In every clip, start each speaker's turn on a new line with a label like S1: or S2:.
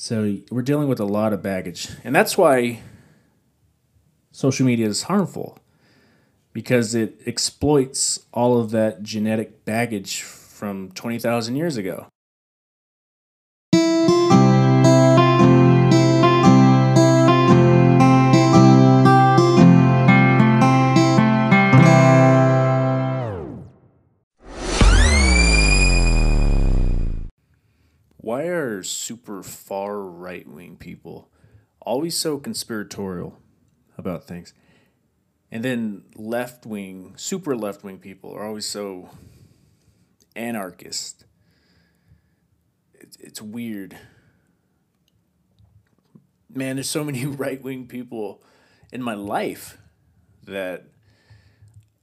S1: So we're dealing with a lot of baggage. And that's why social media is harmful because it exploits all of that genetic baggage from 20,000 years ago. Why are super far right wing people always so conspiratorial about things? And then left wing, super left wing people are always so anarchist. It's, it's weird. Man, there's so many right wing people in my life that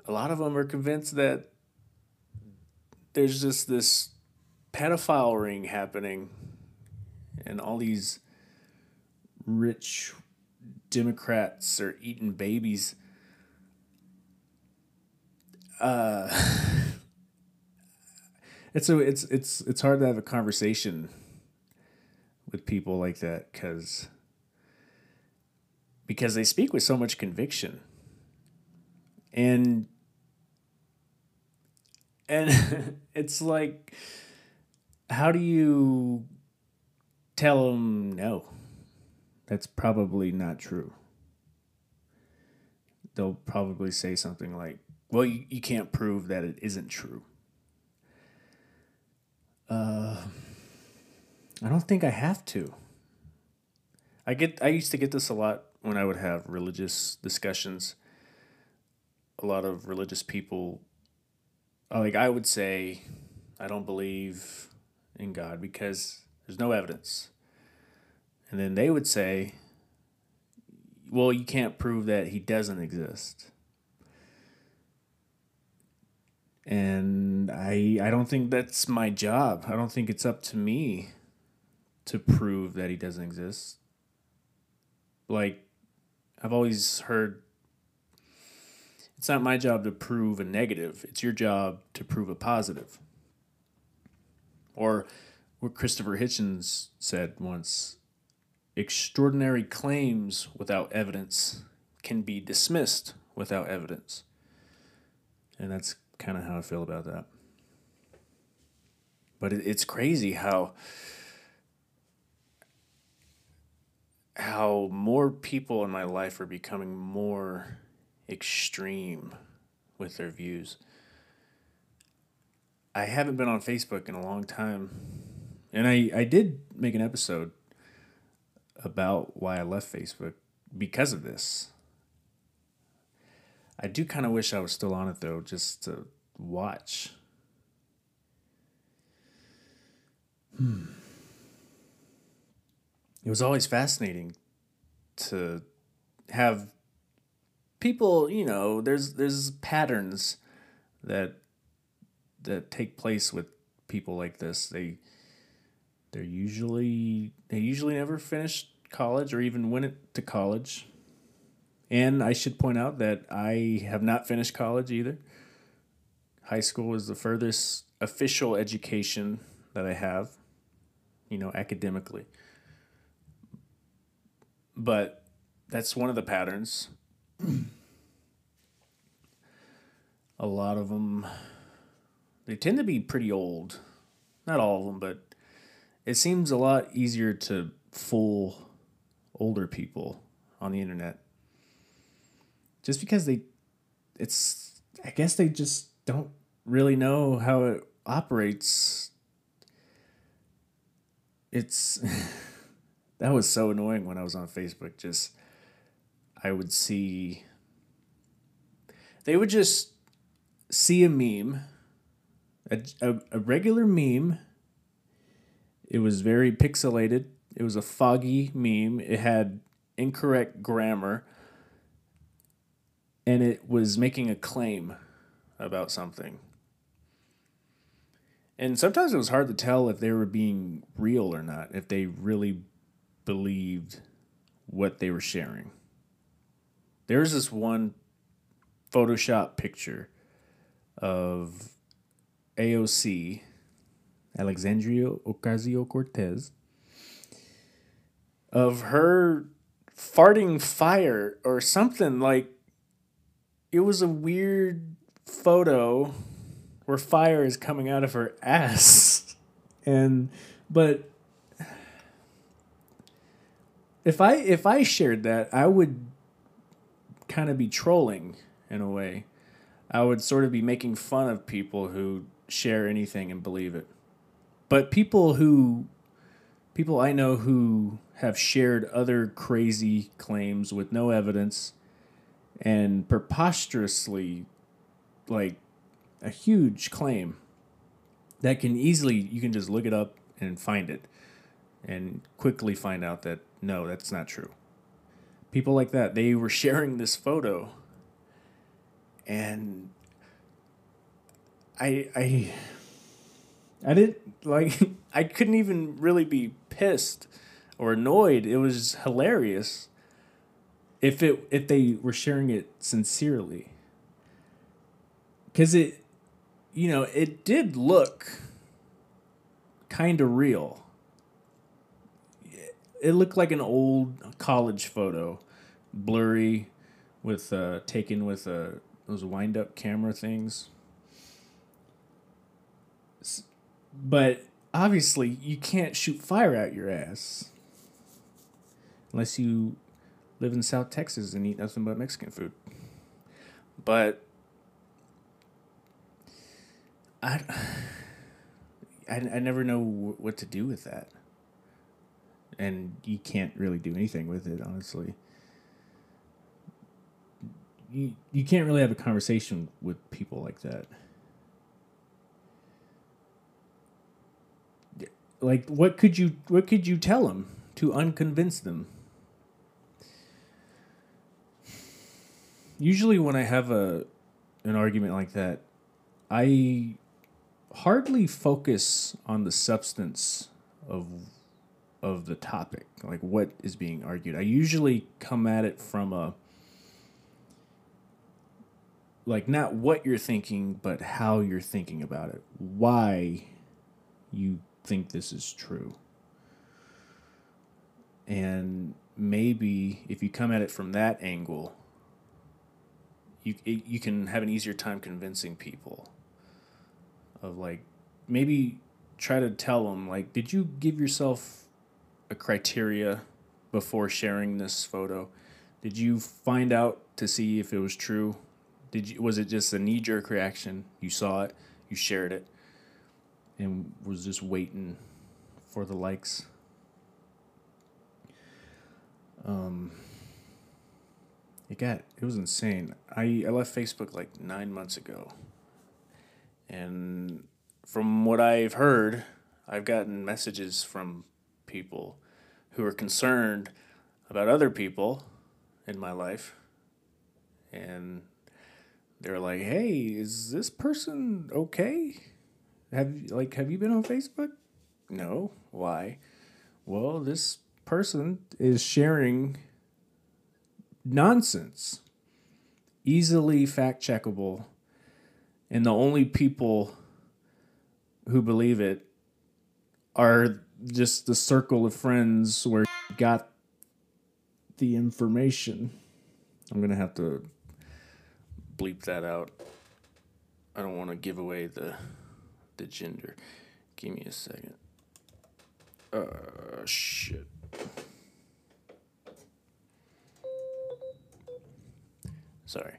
S1: a lot of them are convinced that there's just this pedophile ring happening and all these rich Democrats are eating babies. Uh, it's a it's it's it's hard to have a conversation with people like that because because they speak with so much conviction and and it's like how do you tell them no? That's probably not true. They'll probably say something like, well, you, you can't prove that it isn't true. Uh, I don't think I have to. I get I used to get this a lot when I would have religious discussions. A lot of religious people like I would say I don't believe in God because there's no evidence. And then they would say, well, you can't prove that he doesn't exist. And I I don't think that's my job. I don't think it's up to me to prove that he doesn't exist. Like I've always heard it's not my job to prove a negative. It's your job to prove a positive. Or what Christopher Hitchens said once extraordinary claims without evidence can be dismissed without evidence. And that's kind of how I feel about that. But it, it's crazy how how more people in my life are becoming more extreme with their views. I haven't been on Facebook in a long time. And I, I did make an episode about why I left Facebook because of this. I do kind of wish I was still on it though, just to watch. Hmm. It was always fascinating to have people, you know, there's there's patterns that that take place with people like this. They they're usually they usually never finish college or even went to college. And I should point out that I have not finished college either. High school is the furthest official education that I have, you know, academically. But that's one of the patterns. a lot of them they tend to be pretty old. Not all of them, but it seems a lot easier to fool older people on the internet. Just because they it's I guess they just don't really know how it operates. It's that was so annoying when I was on Facebook just I would see they would just see a meme, a, a, a regular meme. It was very pixelated. It was a foggy meme. It had incorrect grammar. And it was making a claim about something. And sometimes it was hard to tell if they were being real or not, if they really believed what they were sharing. There was this one Photoshop picture of AOC, Alexandria Ocasio Cortez, of her farting fire or something like it was a weird photo where fire is coming out of her ass. And but if i if i shared that i would kind of be trolling in a way. I would sort of be making fun of people who share anything and believe it but people who people i know who have shared other crazy claims with no evidence and preposterously like a huge claim that can easily you can just look it up and find it and quickly find out that no that's not true. People like that they were sharing this photo and i i i didn't like i couldn't even really be pissed or annoyed. It was hilarious if it if they were sharing it sincerely. Because it you know it did look kind of real. It looked like an old college photo blurry with uh taken with uh those wind up camera things but obviously you can't shoot fire out your ass unless you live in South Texas and eat nothing but Mexican food. But I, I, I never know what to do with that. And you can't really do anything with it, honestly. You, you can't really have a conversation with people like that. Like what could you what could you tell them to unconvince them? usually when I have a an argument like that, I hardly focus on the substance of of the topic, like what is being argued. I usually come at it from a like not what you're thinking, but how you're thinking about it. Why you think this is true. And maybe if you come at it from that angle, you you can have an easier time convincing people of like maybe try to tell them like did you give yourself a criteria before sharing this photo? Did you find out to see if it was true? Did you was it just a knee jerk reaction? You saw it you shared it and was just waiting for the likes um it got it was insane. I I left Facebook like nine months ago, and from what I've heard, I've gotten messages from people who are concerned about other people in my life, and they're like, "Hey, is this person okay? Have like have you been on Facebook?" No. Why? Well, this person is sharing nonsense, easily fact checkable, and the only people who believe it are just the circle of friends where got the information. I'm gonna have to bleep that out. I don't want to give away the the gender. Give me a second. Uh, shit. Sorry.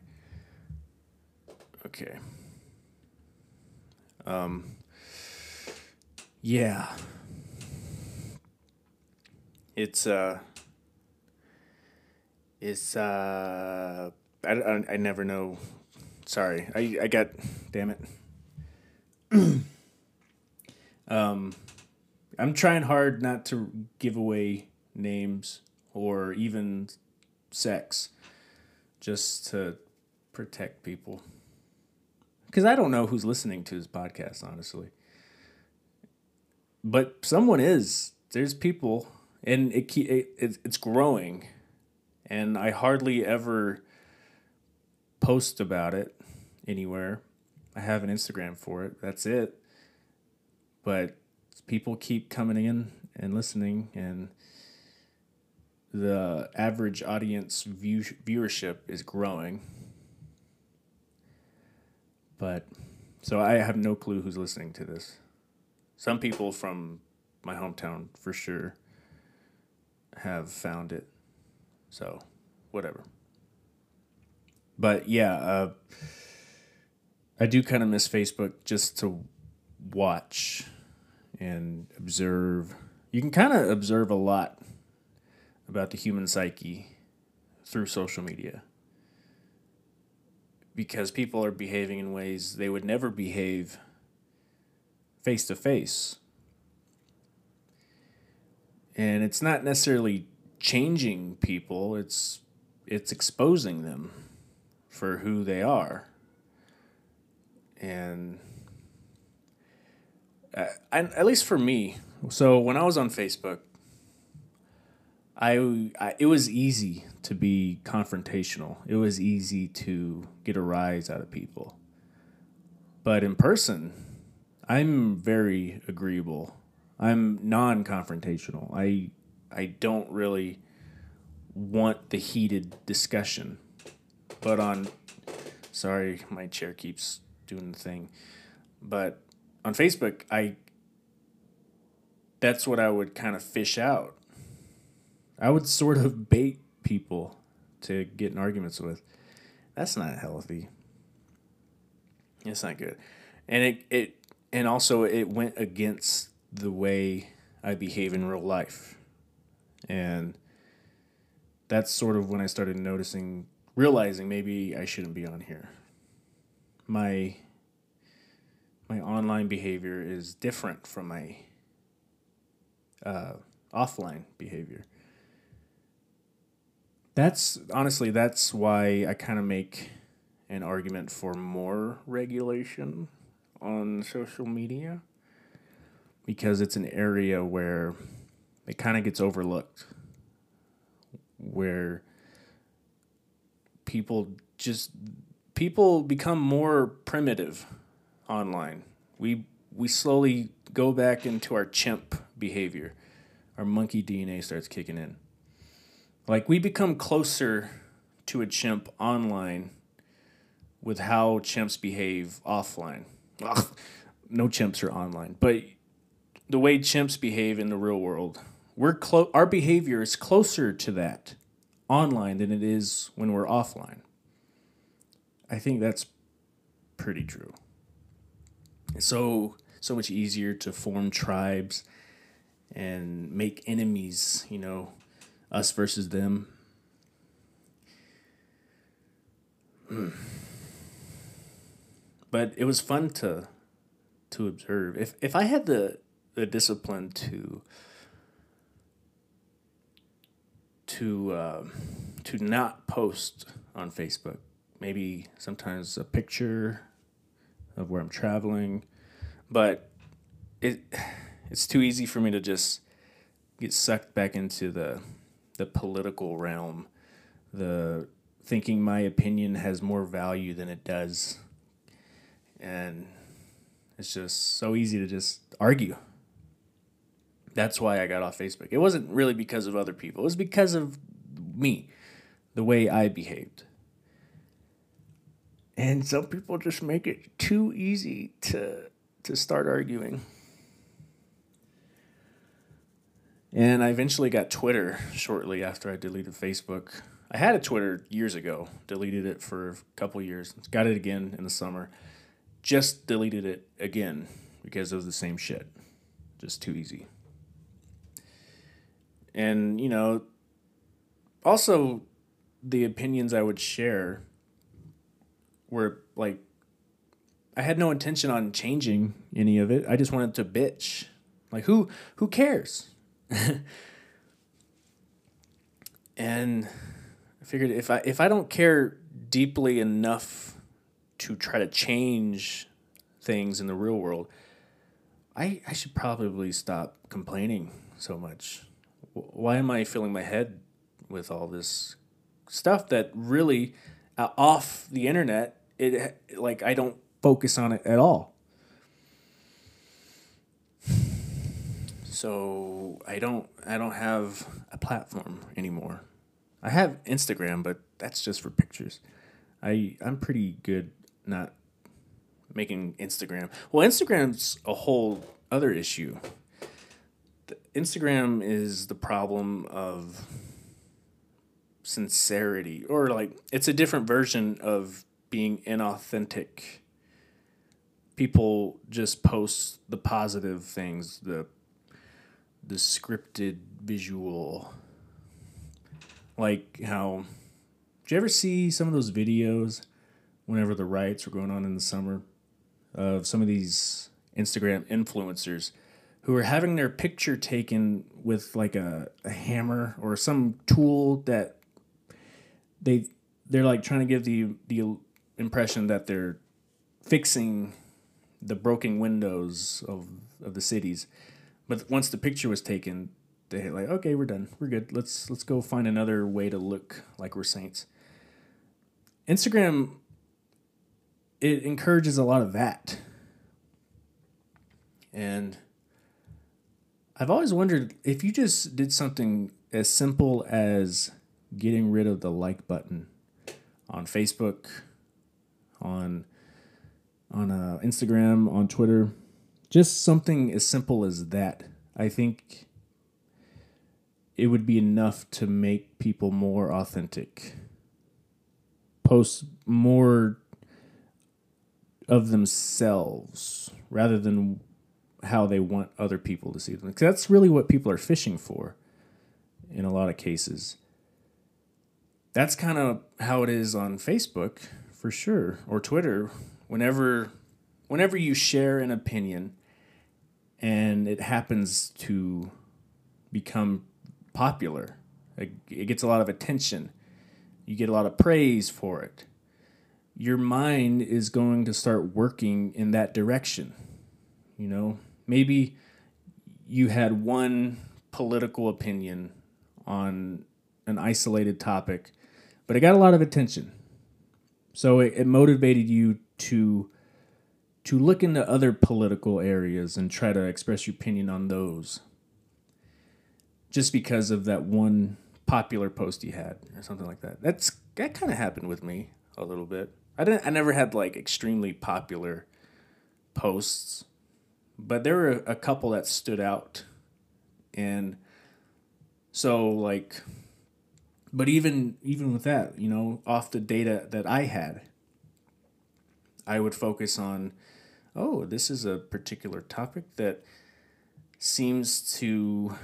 S1: Okay. Um. Yeah. It's uh. It's uh. I, I, I never know. Sorry, I I got. Damn it. um, I'm trying hard not to give away names or even sex just to protect people. Because I don't know who's listening to this podcast, honestly. But someone is. There's people, and it, it it's growing, and I hardly ever post about it anywhere. I have an Instagram for it. That's it. But people keep coming in and listening, and the average audience view, viewership is growing. But so I have no clue who's listening to this. Some people from my hometown for sure have found it. So, whatever. But yeah, uh, I do kind of miss Facebook just to watch and observe. You can kind of observe a lot about the human psyche through social media because people are behaving in ways they would never behave face to face. And it's not necessarily changing people, it's it's exposing them for who they are. And uh, at least for me, so when I was on Facebook, I, I, it was easy to be confrontational. It was easy to get a rise out of people. But in person, I'm very agreeable. I'm non-confrontational. I I don't really want the heated discussion. But on sorry, my chair keeps doing the thing. But on Facebook, I that's what I would kind of fish out I would sort of bait people to get in arguments with. That's not healthy. It's not good. And it, it and also it went against the way I behave in real life. And that's sort of when I started noticing realizing maybe I shouldn't be on here. My my online behavior is different from my uh, offline behavior. That's honestly that's why I kind of make an argument for more regulation on social media because it's an area where it kind of gets overlooked where people just people become more primitive online we we slowly go back into our chimp behavior our monkey dna starts kicking in like we become closer to a chimp online with how chimps behave offline. Ugh, no chimps are online, but the way chimps behave in the real world, we're clo- our behavior is closer to that online than it is when we're offline. I think that's pretty true. So so much easier to form tribes and make enemies, you know, us versus them. But it was fun to to observe. If if I had the the discipline to to uh, to not post on Facebook, maybe sometimes a picture of where I'm traveling, but it it's too easy for me to just get sucked back into the the political realm, the thinking my opinion has more value than it does. And it's just so easy to just argue. That's why I got off Facebook. It wasn't really because of other people, it was because of me, the way I behaved. And some people just make it too easy to to start arguing. And I eventually got Twitter shortly after I deleted Facebook. I had a Twitter years ago, deleted it for a couple years, got it again in the summer, just deleted it again because it was the same shit. Just too easy. And, you know, also the opinions I would share were like, I had no intention on changing any of it. I just wanted to bitch. Like who who cares? and I figured if I if I don't care deeply enough to try to change things in the real world, I I should probably stop complaining so much. Why am I filling my head with all this stuff that really uh, off the internet? It like I don't focus on it at all. So I don't I don't have a platform anymore. I have Instagram, but that's just for pictures. I I'm pretty good not making Instagram. Well, Instagram's a whole other issue. The Instagram is the problem of sincerity or like it's a different version of being inauthentic. People just post the positive things, the the scripted visual like how did you ever see some of those videos whenever the riots were going on in the summer of some of these Instagram influencers who are having their picture taken with like a, a hammer or some tool that they they're like trying to give the the impression that they're fixing the broken windows of of the cities. But once the picture was taken, they like, okay, we're done. We're good. Let's let's go find another way to look like we're saints. Instagram it encourages a lot of that. And I've always wondered if you just did something as simple as getting rid of the like button on Facebook, on on uh, Instagram, on Twitter, just something as simple as that. I think it would be enough to make people more authentic. Post more of themselves rather than how they want other people to see them. Because that's really what people are fishing for in a lot of cases. That's kind of how it is on Facebook for sure or Twitter. Whenever whenever you share an opinion and it happens to become popular, it gets a lot of attention. You get a lot of praise for it your mind is going to start working in that direction. You know, maybe you had one political opinion on an isolated topic, but it got a lot of attention. So it, it motivated you to to look into other political areas and try to express your opinion on those. Just because of that one popular post you had or something like that. That's that kind of happened with me a little bit. I didn't. I never had like extremely popular posts, but there were a couple that stood out, and so like, but even even with that, you know, off the data that I had, I would focus on, oh, this is a particular topic that seems to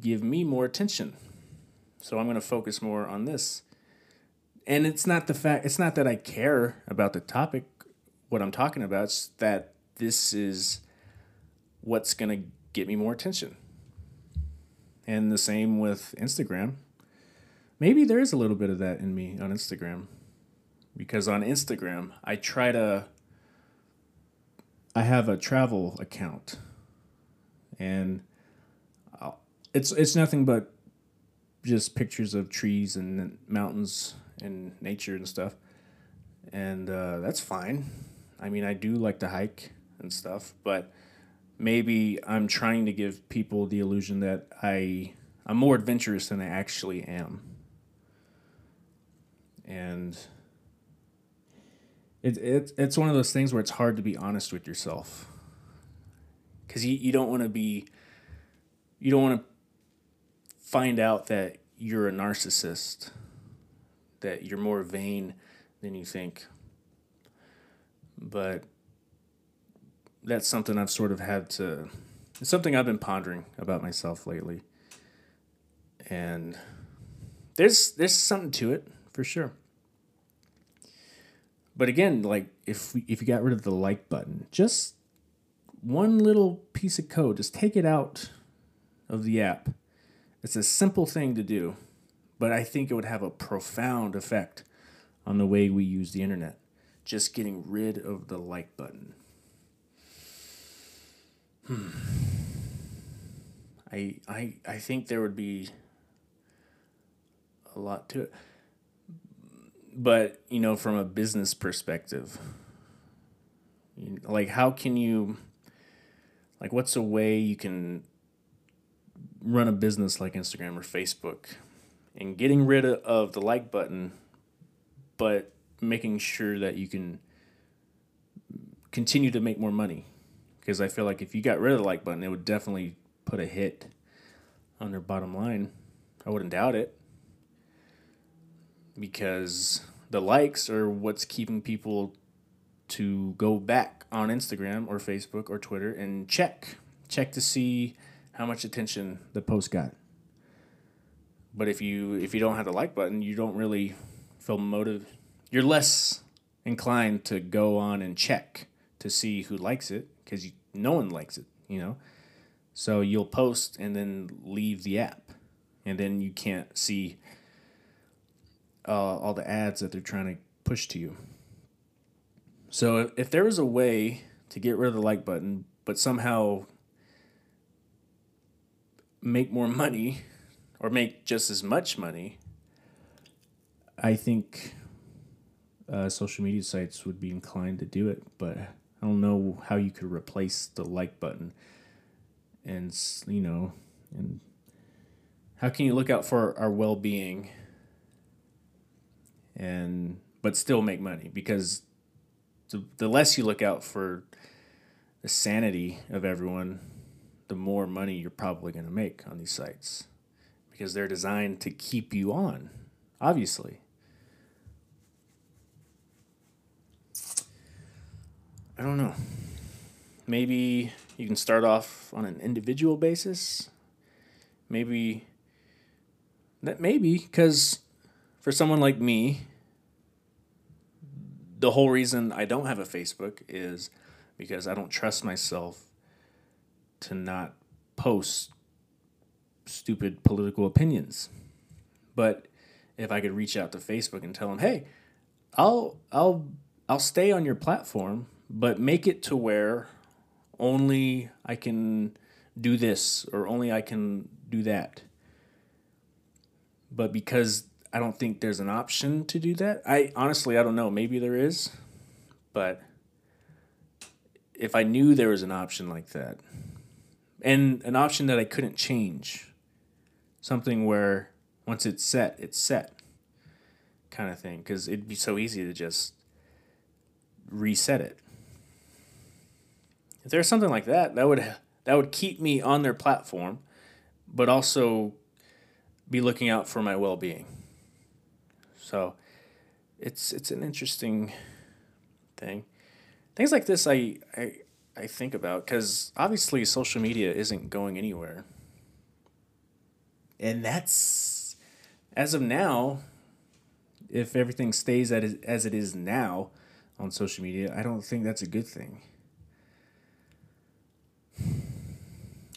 S1: give me more attention. So I'm going to focus more on this and it's not the fact it's not that I care about the topic what I'm talking about it's that this is what's going to get me more attention. And the same with Instagram. Maybe there is a little bit of that in me on Instagram. Because on Instagram I try to I have a travel account. And I'll, it's it's nothing but just pictures of trees and mountains and nature and stuff, and uh, that's fine. I mean, I do like to hike and stuff, but maybe I'm trying to give people the illusion that I I'm more adventurous than I actually am, and it, it it's one of those things where it's hard to be honest with yourself because you, you don't want to be you don't want to find out that you're a narcissist that you're more vain than you think. But that's something I've sort of had to it's something I've been pondering about myself lately. And there's there's something to it for sure. But again, like if we, if you got rid of the like button, just one little piece of code, just take it out of the app. It's a simple thing to do but I think it would have a profound effect on the way we use the internet. Just getting rid of the like button. Hmm. I I I think there would be a lot to it. But, you know, from a business perspective, like how can you like what's a way you can run a business like Instagram or Facebook and getting rid of the like button, but making sure that you can continue to make more money. Because I feel like if you got rid of the like button, it would definitely put a hit on their bottom line. I wouldn't doubt it. Because the likes are what's keeping people to go back on Instagram or Facebook or Twitter and check. Check to see how much attention the post got. But if you if you don't have the like button, you don't really feel motive. You're less inclined to go on and check to see who likes it because no one likes it, you know. So you'll post and then leave the app, and then you can't see uh, all the ads that they're trying to push to you. So if there was a way to get rid of the like button, but somehow make more money or make just as much money, I think uh, social media sites would be inclined to do it. But I don't know how you could replace the like button, and you know, and how can you look out for our well being and but still make money because the, the less you look out for the sanity of everyone the more money you're probably going to make on these sites because they're designed to keep you on, obviously. I don't know. Maybe you can start off on an individual basis. Maybe that maybe because for someone like me, the whole reason I don't have a Facebook is because I don't trust myself to not post stupid political opinions. But if I could reach out to Facebook and tell them, "Hey, I'll I'll I'll stay on your platform, but make it to where only I can do this or only I can do that." But because I don't think there's an option to do that. I honestly I don't know, maybe there is, but if I knew there was an option like that, and an option that I couldn't change. Something where once it's set, it's set, kind of thing. Because it'd be so easy to just reset it. If there's something like that, that would that would keep me on their platform, but also be looking out for my well being. So, it's it's an interesting thing. Things like this, I I I think about because obviously social media isn't going anywhere. And that's, as of now, if everything stays as it is now on social media, I don't think that's a good thing.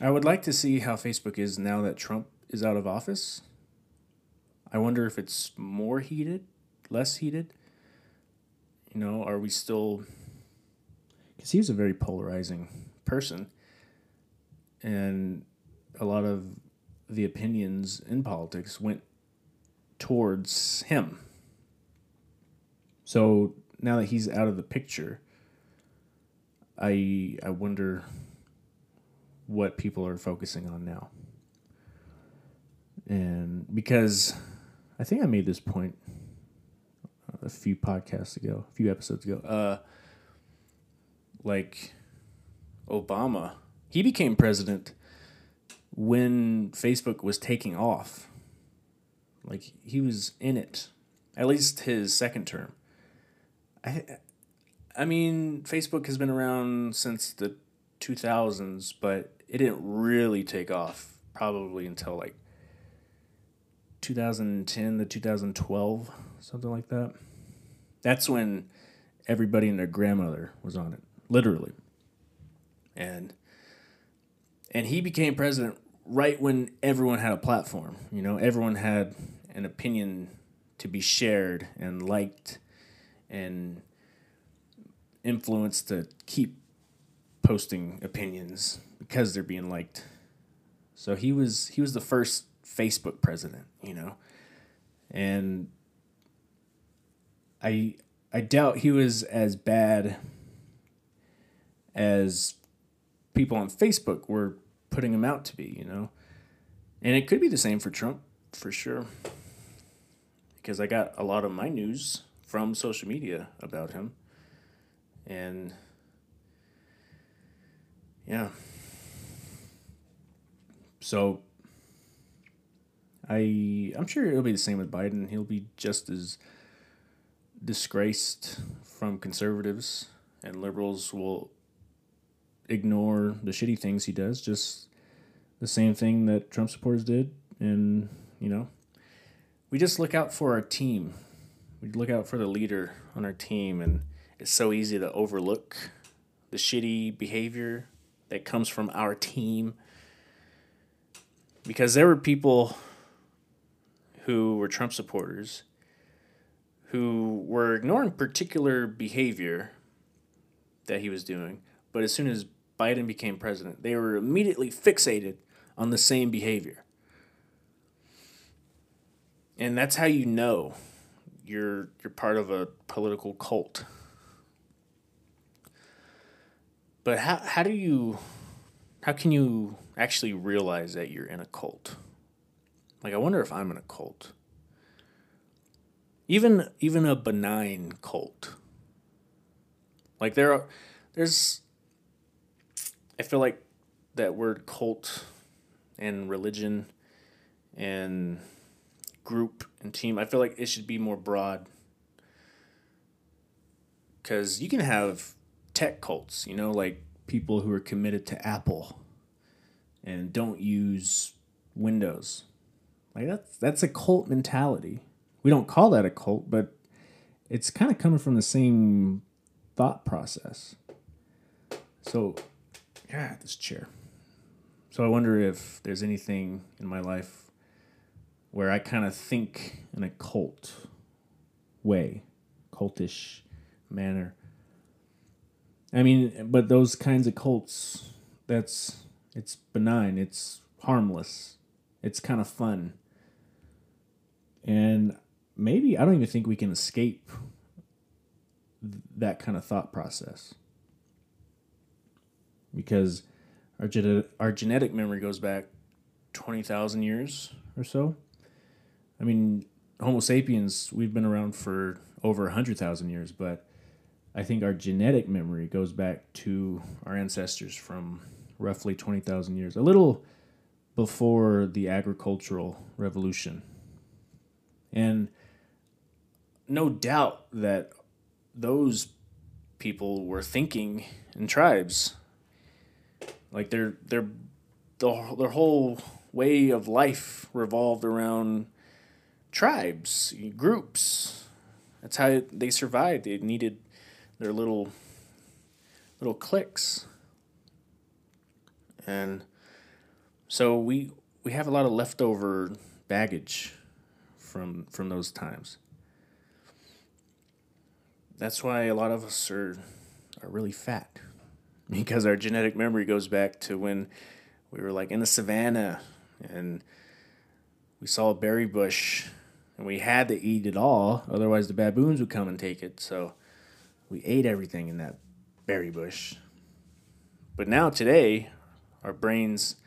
S1: I would like to see how Facebook is now that Trump is out of office. I wonder if it's more heated, less heated. You know, are we still because he was a very polarizing person, and a lot of the opinions in politics went towards him. So now that he's out of the picture, I I wonder what people are focusing on now. And because I think I made this point a few podcasts ago, a few episodes ago. Uh, like Obama, he became president when Facebook was taking off. Like he was in it, at least his second term. I, I mean, Facebook has been around since the 2000s, but it didn't really take off probably until like 2010 to 2012, something like that. That's when everybody and their grandmother was on it literally. And and he became president right when everyone had a platform. You know, everyone had an opinion to be shared and liked and influenced to keep posting opinions because they're being liked. So he was he was the first Facebook president, you know. And I I doubt he was as bad as people on Facebook were putting him out to be, you know. And it could be the same for Trump for sure. Because I got a lot of my news from social media about him. And yeah. So I I'm sure it'll be the same with Biden. He'll be just as disgraced from conservatives and liberals will ignore the shitty things he does, just the same thing that Trump supporters did. And, you know, we just look out for our team. We look out for the leader on our team, and it's so easy to overlook the shitty behavior that comes from our team. Because there were people who were Trump supporters who were ignoring particular behavior that he was doing. But as soon as Biden became president, they were immediately fixated on the same behavior. And that's how you know you're you're part of a political cult. But how how do you how can you actually realize that you're in a cult? Like I wonder if I'm in a cult. Even even a benign cult. Like there are there's I feel like that word cult and religion and group and team, I feel like it should be more broad. Because you can have tech cults, you know, like people who are committed to Apple and don't use Windows. Like that's that's a cult mentality. We don't call that a cult, but it's kind of coming from the same thought process. So yeah, this chair. So I wonder if there's anything in my life where I kind of think in a cult way, cultish manner. I mean, but those kinds of cults, that's it's benign, it's harmless, it's kind of fun. And maybe I don't even think we can escape that kind of thought process because our, our genetic memory goes back 20,000 years or so. I mean, Homo sapiens, we've been around for over 100,000 years, but I think our genetic memory goes back to our ancestors from roughly 20,000 years, a little before the agricultural revolution. And no doubt that those people were thinking in tribes like their their the, their whole way of life revolved around tribes, groups. That's how they survived. They needed their little little cliques. And so we we have a lot of leftover baggage from from those times. That's why a lot of us are are really fat because our genetic memory goes back to when we were like in the savannah and we saw a berry bush and we had to eat it all otherwise the baboons would come and take it so we ate everything in that berry bush but now today our brains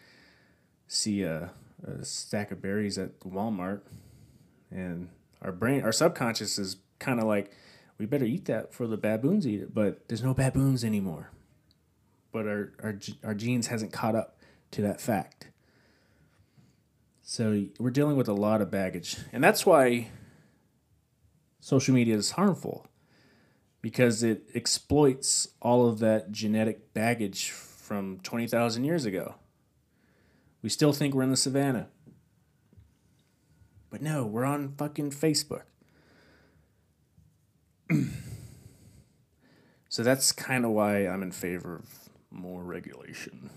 S1: see a, a stack of berries at walmart and our brain our subconscious is kind of like we better eat that for the baboons eat it but there's no baboons anymore but our, our, our genes hasn't caught up to that fact. So we're dealing with a lot of baggage. And that's why social media is harmful because it exploits all of that genetic baggage from 20,000 years ago. We still think we're in the savannah. But no, we're on fucking Facebook. so that's kind of why I'm in favor of more regulation.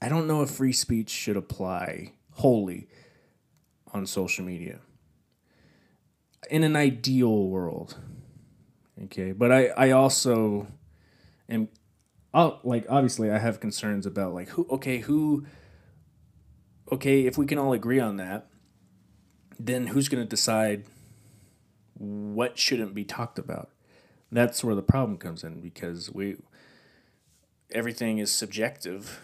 S1: I don't know if free speech should apply wholly on social media. In an ideal world, okay, but I I also am, oh, like obviously I have concerns about like who okay who, okay if we can all agree on that, then who's gonna decide what shouldn't be talked about? That's where the problem comes in because we everything is subjective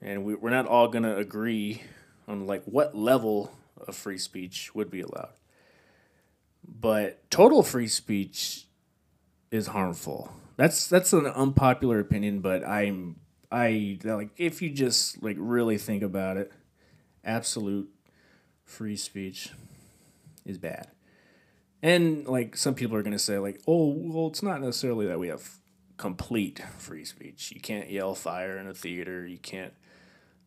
S1: and we, we're not all going to agree on like what level of free speech would be allowed. But total free speech is harmful. That's that's an unpopular opinion, but I'm I like if you just like really think about it, absolute free speech is bad. And like some people are going to say like, "Oh, well it's not necessarily that we have complete free speech. You can't yell fire in a theater, you can't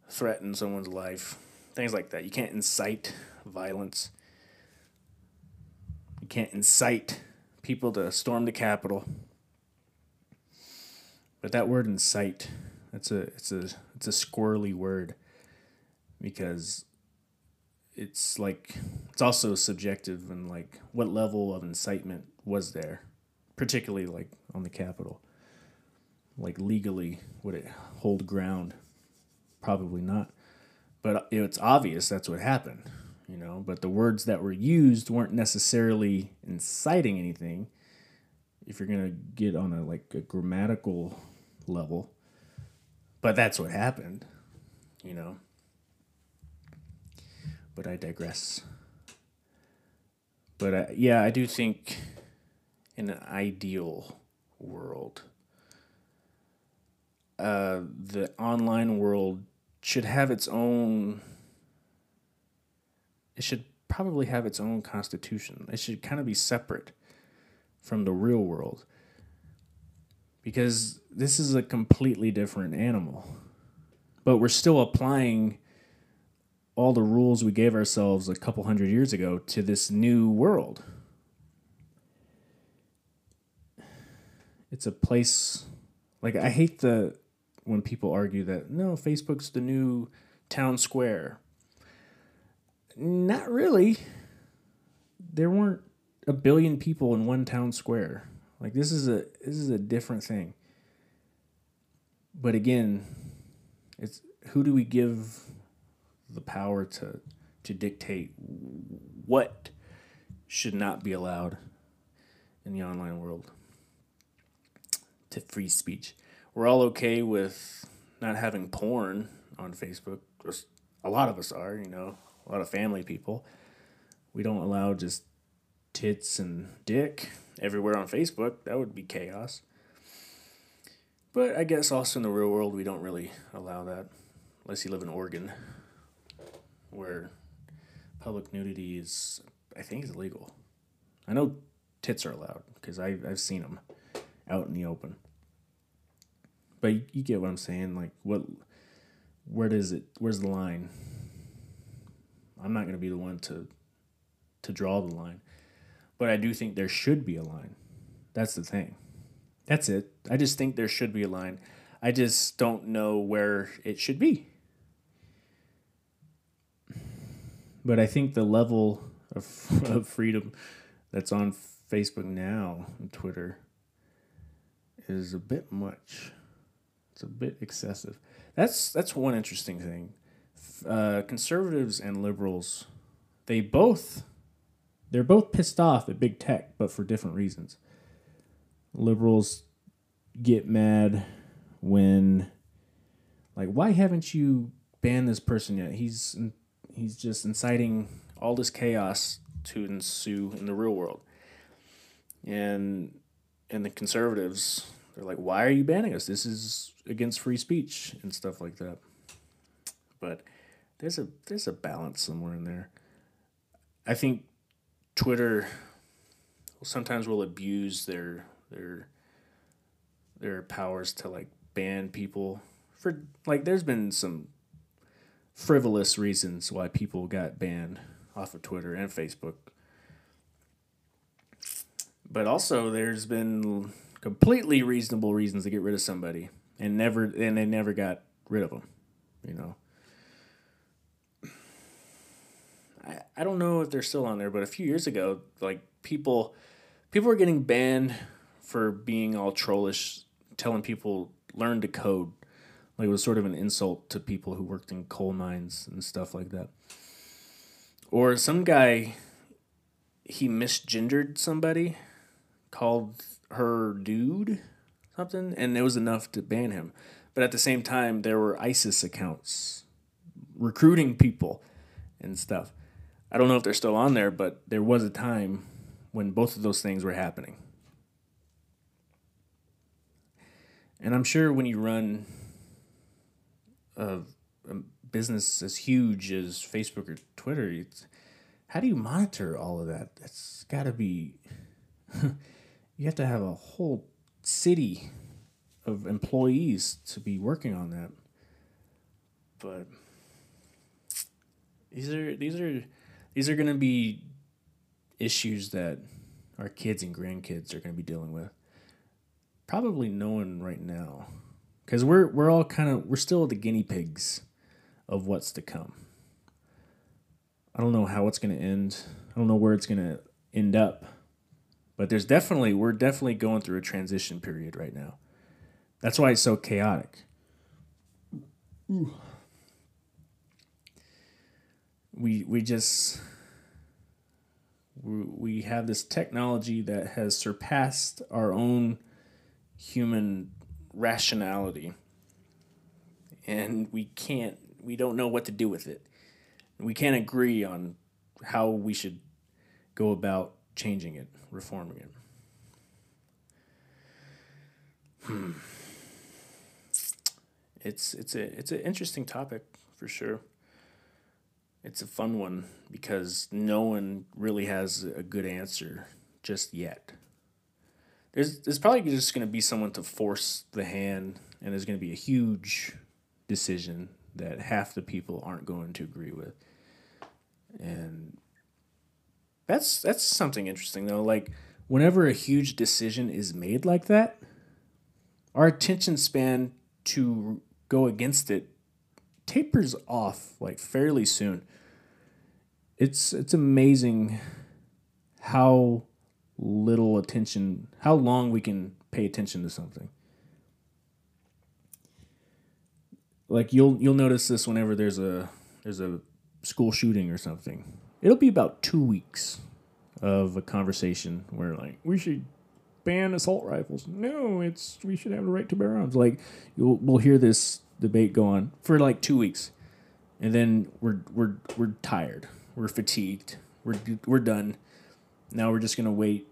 S1: threaten someone's life, things like that. You can't incite violence. You can't incite people to storm the Capitol. But that word incite, that's a it's a it's a squirrely word because it's like it's also subjective and like what level of incitement was there, particularly like on the Capitol. Like legally, would it hold ground? Probably not. But uh, it's obvious that's what happened, you know. But the words that were used weren't necessarily inciting anything. If you're gonna get on a like a grammatical level, but that's what happened, you know. But I digress. But uh, yeah, I do think in an ideal world, uh, the online world should have its own. It should probably have its own constitution. It should kind of be separate from the real world because this is a completely different animal. But we're still applying all the rules we gave ourselves a couple hundred years ago to this new world. It's a place like I hate the when people argue that no, Facebook's the new town square. Not really. There weren't a billion people in one town square. Like this is a this is a different thing. But again, it's who do we give the power to to dictate what should not be allowed in the online world to free speech. We're all okay with not having porn on Facebook. A lot of us are, you know, a lot of family people. We don't allow just tits and dick everywhere on Facebook. That would be chaos. But I guess also in the real world, we don't really allow that unless you live in Oregon, where public nudity is, I think, is illegal. I know tits are allowed because I've seen them out in the open. But you, you get what I'm saying. Like, what, where does it, where's the line? I'm not going to be the one to, to draw the line. But I do think there should be a line. That's the thing. That's it. I just think there should be a line. I just don't know where it should be. But I think the level of, of freedom that's on Facebook now and Twitter is a bit much. It's a bit excessive. That's that's one interesting thing. Uh, conservatives and liberals, they both they're both pissed off at big tech, but for different reasons. Liberals get mad when, like, why haven't you banned this person yet? He's he's just inciting all this chaos to ensue in the real world. And and the conservatives, they're like, why are you banning us? This is against free speech and stuff like that. But there's a there's a balance somewhere in there. I think Twitter sometimes will abuse their their their powers to like ban people for like there's been some frivolous reasons why people got banned off of Twitter and Facebook. But also there's been completely reasonable reasons to get rid of somebody and never and they never got rid of them, you know. I, I don't know if they're still on there, but a few years ago, like people people were getting banned for being all trollish, telling people learn to code. Like it was sort of an insult to people who worked in coal mines and stuff like that. Or some guy he misgendered somebody, called her dude, something, and it was enough to ban him. But at the same time, there were ISIS accounts recruiting people and stuff. I don't know if they're still on there, but there was a time when both of those things were happening. And I'm sure when you run a, a um, business as huge as Facebook or Twitter, how do you monitor all of that? That's got to be, you have to have a whole city of employees to be working on that. But these are these are these are going to be issues that our kids and grandkids are going to be dealing with. Probably no one right now, because we're we're all kind of we're still the guinea pigs of what's to come. I don't know how it's going to end. I don't know where it's going to end up. But there's definitely we're definitely going through a transition period right now. That's why it's so chaotic. Ooh. We we just we, we have this technology that has surpassed our own human rationality. And we can't we don't know what to do with it. We can't agree on how we should go about changing it reforming it. Hmm. It's it's a it's an interesting topic for sure. It's a fun one because no one really has a good answer just yet. There's probably just going to be someone to force the hand, and there's going to be a huge decision that half the people aren't going to agree with, and that's that's something interesting though. Like whenever a huge decision is made like that, our attention span to go against it tapers off like fairly soon. It's it's amazing how little attention, how long we can pay attention to something. Like you'll you'll notice this whenever there's a there's a school shooting or something. It'll be about 2 weeks of a conversation where like we should ban assault rifles. No, it's we should have the right to bear arms. Like you'll we'll hear this debate go on for like two weeks, and then we're we're we're tired, we're fatigued, we're we're done. Now we're just gonna wait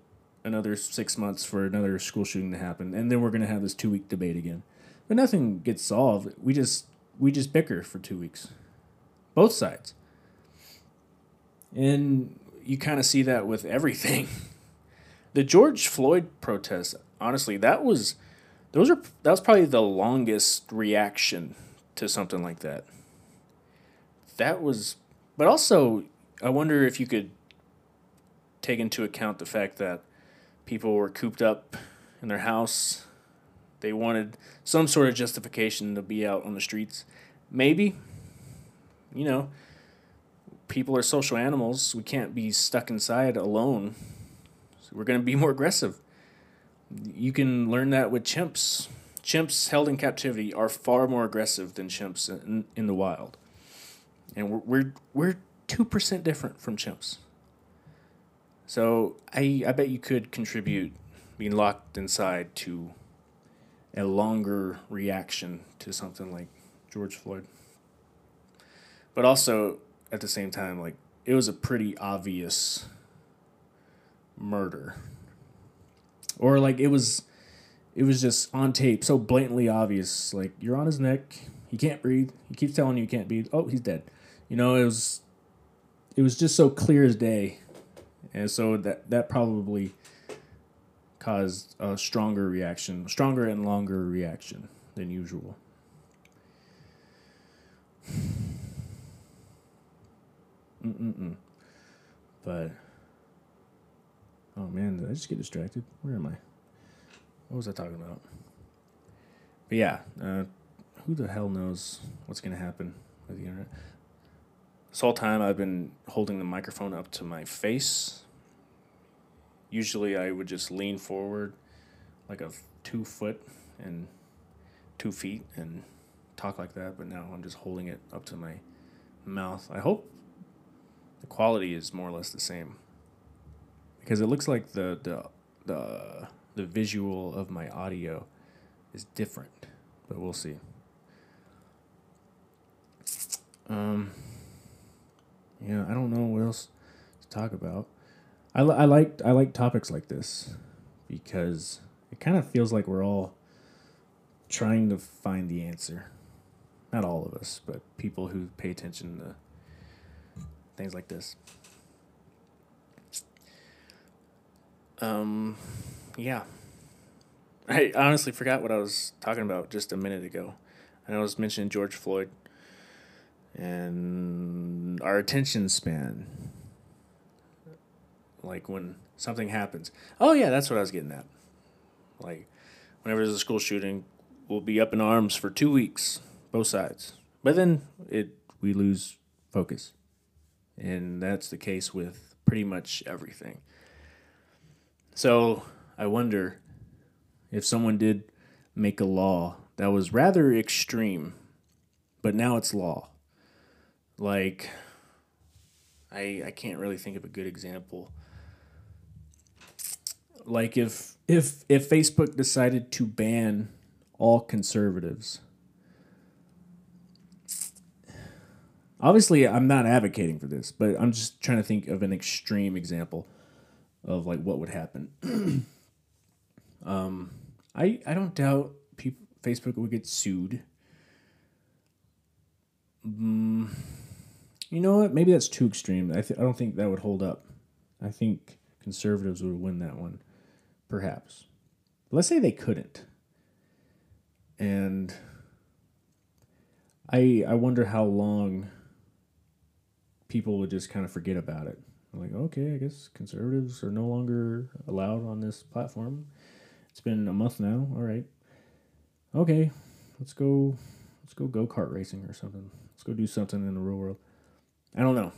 S1: another six months for another school shooting to happen, and then we're gonna have this two week debate again. But nothing gets solved. We just we just bicker for two weeks, both sides, and you kind of see that with everything. the George Floyd protests, honestly, that was those are that was probably the longest reaction to something like that. That was, but also I wonder if you could take into account the fact that people were cooped up in their house. They wanted some sort of justification to be out on the streets. Maybe, you know, people are social animals. We can't be stuck inside alone. So we're going to be more aggressive. You can learn that with chimps. Chimps held in captivity are far more aggressive than chimps in, in the wild. And we're, we're, we're 2% different from chimps. So I, I bet you could contribute being locked inside to a longer reaction to something like George Floyd. But also, at the same time, like, it was a pretty obvious murder. Or like it was it was just on tape so blatantly obvious like you're on his neck he can't breathe he keeps telling you he can't breathe oh he's dead. You know it was it was just so clear as day and so that that probably caused a stronger reaction stronger and longer reaction than usual Mm-mm-mm. but Oh man, did I just get distracted? Where am I? What was I talking about? But yeah, uh, who the hell knows what's gonna happen with the internet? This whole time I've been holding the microphone up to my face. Usually I would just lean forward like a two foot and two feet and talk like that, but now I'm just holding it up to my mouth. I hope the quality is more or less the same because it looks like the the the the visual of my audio is different, but we'll see. Um, yeah, I don't know what else to talk about. I, I like I like topics like this because it kind of feels like we're all trying to find the answer. Not all of us, but people who pay attention to things like this. Um, yeah. I honestly forgot what I was talking about just a minute ago. I was mentioning George Floyd and our attention span. Like when something happens. Oh, yeah, that's what I was getting at. Like, whenever there's a school shooting, we'll be up in arms for two weeks, both sides. But then it we lose focus. And that's the case with pretty much everything. So I wonder if someone did make a law that was rather extreme, but now it's law. Like, I I can't really think of a good example. Like if if if Facebook decided to ban all conservatives. Obviously, I'm not advocating for this, but I'm just trying to think of an extreme example of like what would happen. um, I I don't doubt people Facebook would get sued. Mm, you know what? Maybe that's too extreme. I th- I don't think that would hold up. I think conservatives would win that one, perhaps. Let's say they couldn't, and I I wonder how long people would just kind of forget about it. Like, okay, I guess conservatives are no longer allowed on this platform. It's been a month now. All right. Okay, let's go. Let's go go kart racing or something. Let's go do something in the real world. I don't know.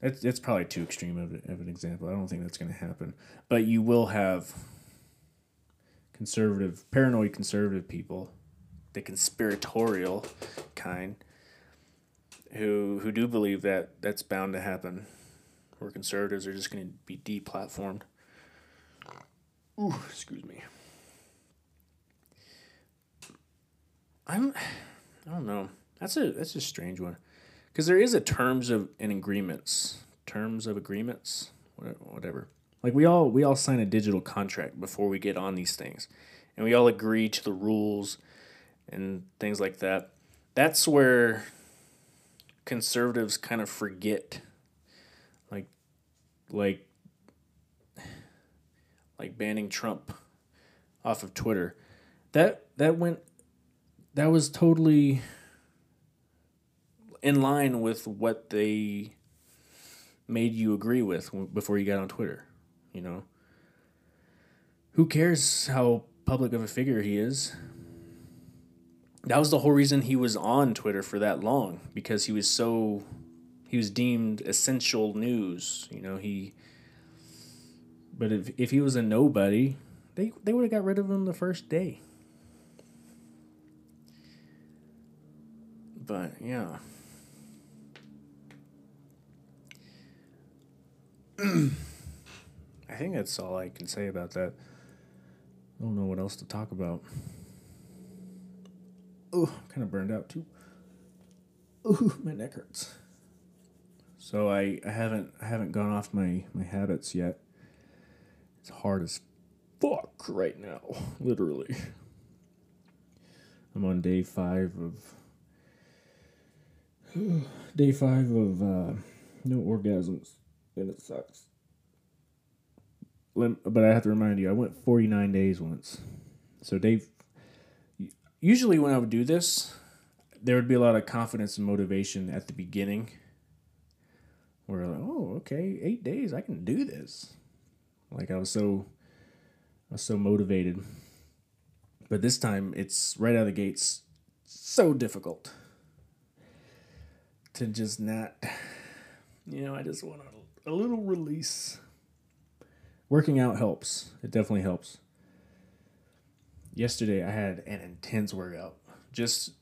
S1: That's that's probably too extreme of, of an example. I don't think that's going to happen. But you will have conservative, paranoid conservative people, the conspiratorial kind, who who do believe that that's bound to happen, where conservatives are just going to be deplatformed. Ooh, excuse me. I'm, I don't know. That's a that's a strange one, because there is a terms of and agreements, terms of agreements, whatever. Like we all we all sign a digital contract before we get on these things, and we all agree to the rules, and things like that. That's where conservatives kind of forget like like like banning Trump off of Twitter. That that went that was totally in line with what they made you agree with before you got on Twitter, you know. Who cares how public of a figure he is? that was the whole reason he was on Twitter for that long because he was so he was deemed essential news. You know, he but if if he was a nobody, they they would have got rid of him the first day. But yeah. I think that's all I can say about that. I don't know what else to talk about. Oh, I'm kind of burned out too. Ooh, my neck hurts. So I, I haven't I haven't gone off my, my habits yet. It's hard as fuck right now, literally. I'm on day five of day five of uh, no orgasms, and it sucks. But I have to remind you, I went 49 days once. So day usually when I would do this, there would be a lot of confidence and motivation at the beginning. Where like, oh, okay, eight days, I can do this. Like I was so, I was so motivated. But this time, it's right out of the gates, so difficult to just not. You know, I just want a, a little release. Working out helps. It definitely helps yesterday I had an intense workout just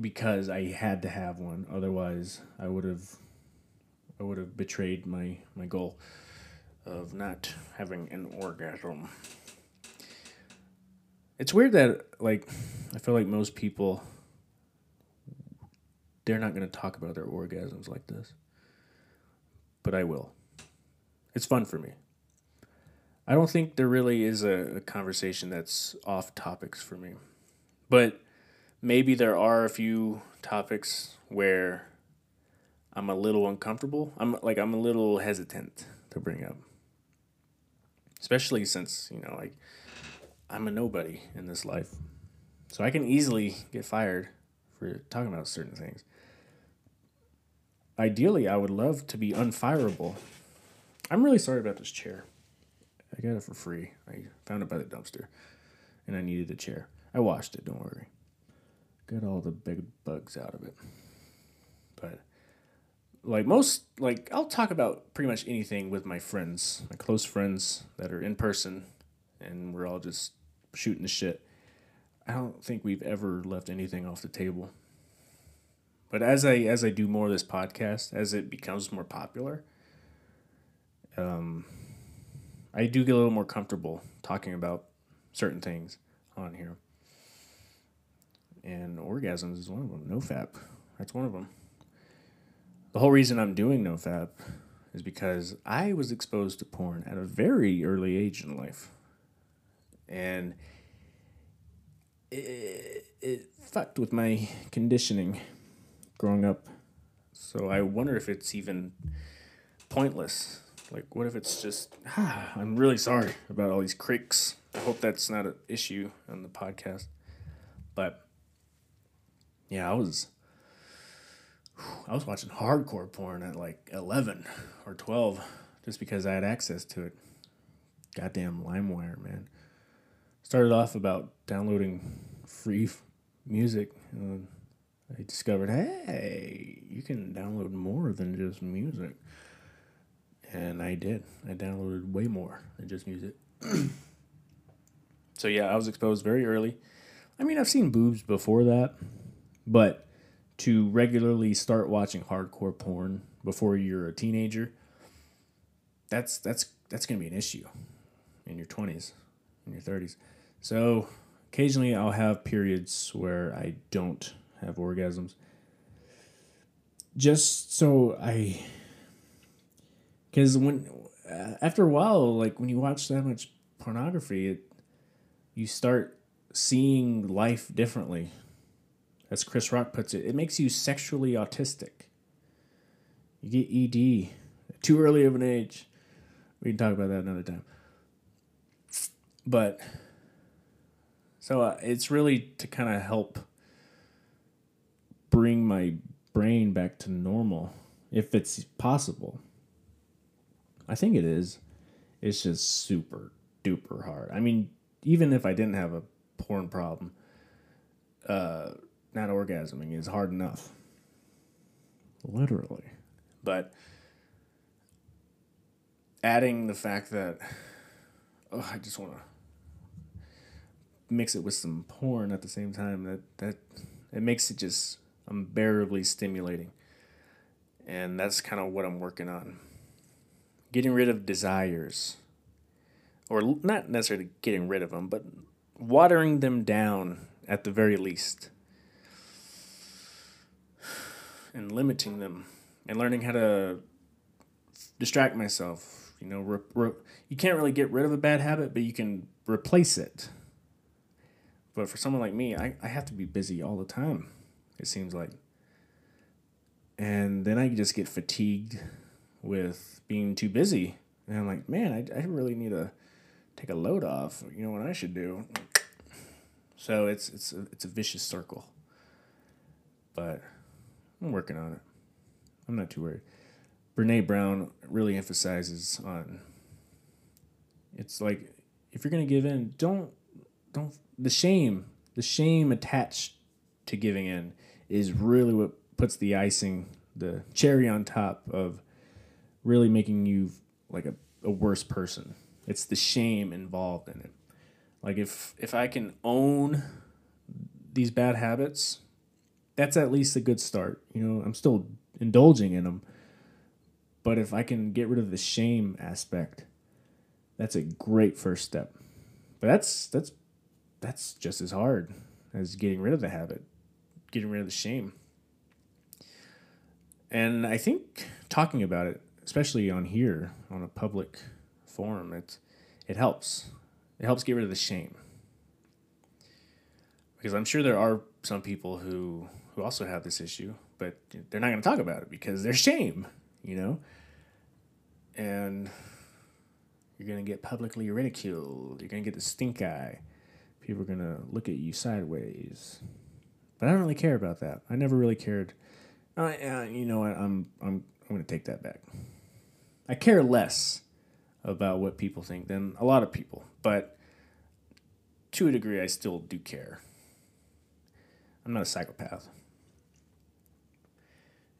S1: because I had to have one. Otherwise, I would have I would have betrayed my my goal of not having an orgasm. It's weird that like I feel like most people they're not going to talk about their orgasms like this. But I will. It's fun for me. I don't think there really is a, a conversation that's off topics for me. But maybe there are a few topics where I'm a little uncomfortable. I'm like I'm a little hesitant to bring up. Especially since, you know, like I'm a nobody in this life. So I can easily get fired for talking about certain things. Ideally, I would love to be unfireable. I'm really sorry about this chair. I got it for free. I found it by the dumpster and I needed a chair. I washed it, don't worry. Got all the big bugs out of it. But like most like I'll talk about pretty much anything with my friends, my close friends that are in person and we're all just shooting the shit. I don't think we've ever left anything off the table. But as I as I do more of this podcast, as it becomes more popular, um, I do get a little more comfortable talking about certain things on here. And orgasms is one of them. NoFap, that's one of them. The whole reason I'm doing NoFap is because I was exposed to porn at a very early age in life. And it, it fucked with my conditioning growing up. So I wonder if it's even pointless. Like, what if it's just, ah, I'm really sorry about all these creaks. I hope that's not an issue on the podcast. But yeah, I was I was watching hardcore porn at like 11 or 12 just because I had access to it. Goddamn LimeWire, man. Started off about downloading free music. I discovered, hey, you can download more than just music. And I did. I downloaded way more than just music. so yeah, I was exposed very early. I mean, I've seen boobs before that, but to regularly start watching hardcore porn before you're a teenager, that's that's that's going to be an issue in your 20s, in your 30s. So, occasionally I'll have periods where I don't have orgasms. Just so I cuz when uh, after a while like when you watch that much pornography, it you start seeing life differently as Chris Rock puts it, it makes you sexually autistic. You get ED too early of an age. We can talk about that another time. But so uh, it's really to kind of help bring my brain back to normal if it's possible. I think it is. It's just super duper hard. I mean, even if I didn't have a porn problem, uh, not orgasming is hard enough. Literally. But adding the fact that oh, I just want to mix it with some porn at the same time that that it makes it just unbearably stimulating. And that's kind of what I'm working on. Getting rid of desires. Or not necessarily getting rid of them, but watering them down at the very least and limiting them and learning how to distract myself. You know, re- re- you can't really get rid of a bad habit, but you can replace it. But for someone like me, I, I have to be busy all the time, it seems like. And then I just get fatigued with being too busy. And I'm like, man, I, I really need to take a load off. You know what I should do? So it's it's a, it's a vicious circle. But I'm working on it. I'm not too worried. Brene Brown really emphasizes on it's like if you're gonna give in, don't don't the shame the shame attached to giving in is really what puts the icing the cherry on top of really making you like a, a worse person it's the shame involved in it like if if i can own these bad habits that's at least a good start. You know, I'm still indulging in them. But if I can get rid of the shame aspect, that's a great first step. But that's that's that's just as hard as getting rid of the habit, getting rid of the shame. and I think talking about it, especially on here on a public forum, it it helps. It helps get rid of the shame. Because I'm sure there are some people who who also have this issue, but they're not going to talk about it because there's shame, you know. And you're going to get publicly ridiculed. You're going to get the stink eye. People are going to look at you sideways. But I don't really care about that. I never really cared. Uh, uh, you know what? I'm I'm I'm going to take that back. I care less about what people think than a lot of people, but to a degree, I still do care. I'm not a psychopath.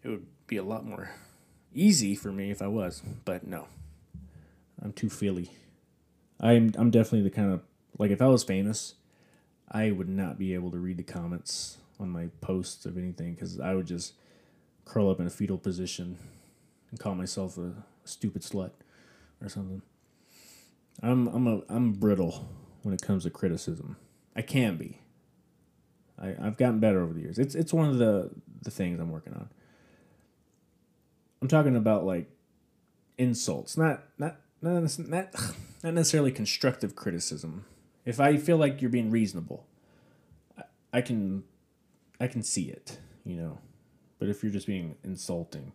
S1: It would be a lot more easy for me if I was, but no. I'm too feely. I'm I'm definitely the kind of like if I was famous, I would not be able to read the comments on my posts of anything because I would just curl up in a fetal position and call myself a, stupid slut or something. I'm I'm a I'm brittle when it comes to criticism. I can be. I, I've gotten better over the years. It's it's one of the the things I'm working on. I'm talking about like insults, not not not not, not necessarily constructive criticism. If I feel like you're being reasonable, I, can I can see it, you know. But if you're just being insulting,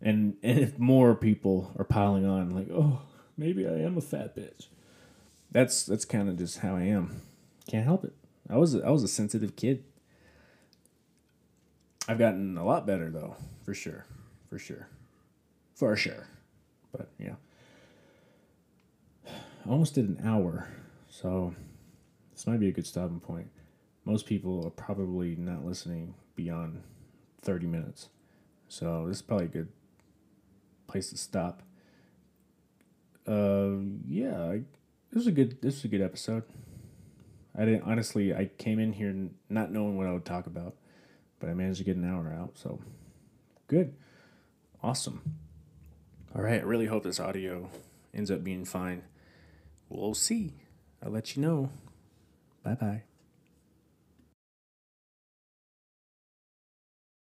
S1: and and if more people are piling on, like, oh, maybe I am a fat bitch. That's that's kind of just how I am. Can't help it. I was I was a sensitive kid. I've gotten a lot better though, for sure, for sure, for sure. But yeah, I almost did an hour, so this might be a good stopping point. Most people are probably not listening beyond thirty minutes, so this is probably a good place to stop. Uh, yeah, I, this was a good this was a good episode. I didn't honestly. I came in here not knowing what I would talk about, but I managed to get an hour out. So good, awesome. All right. I really hope this audio ends up being fine. We'll see. I'll let you know. Bye bye.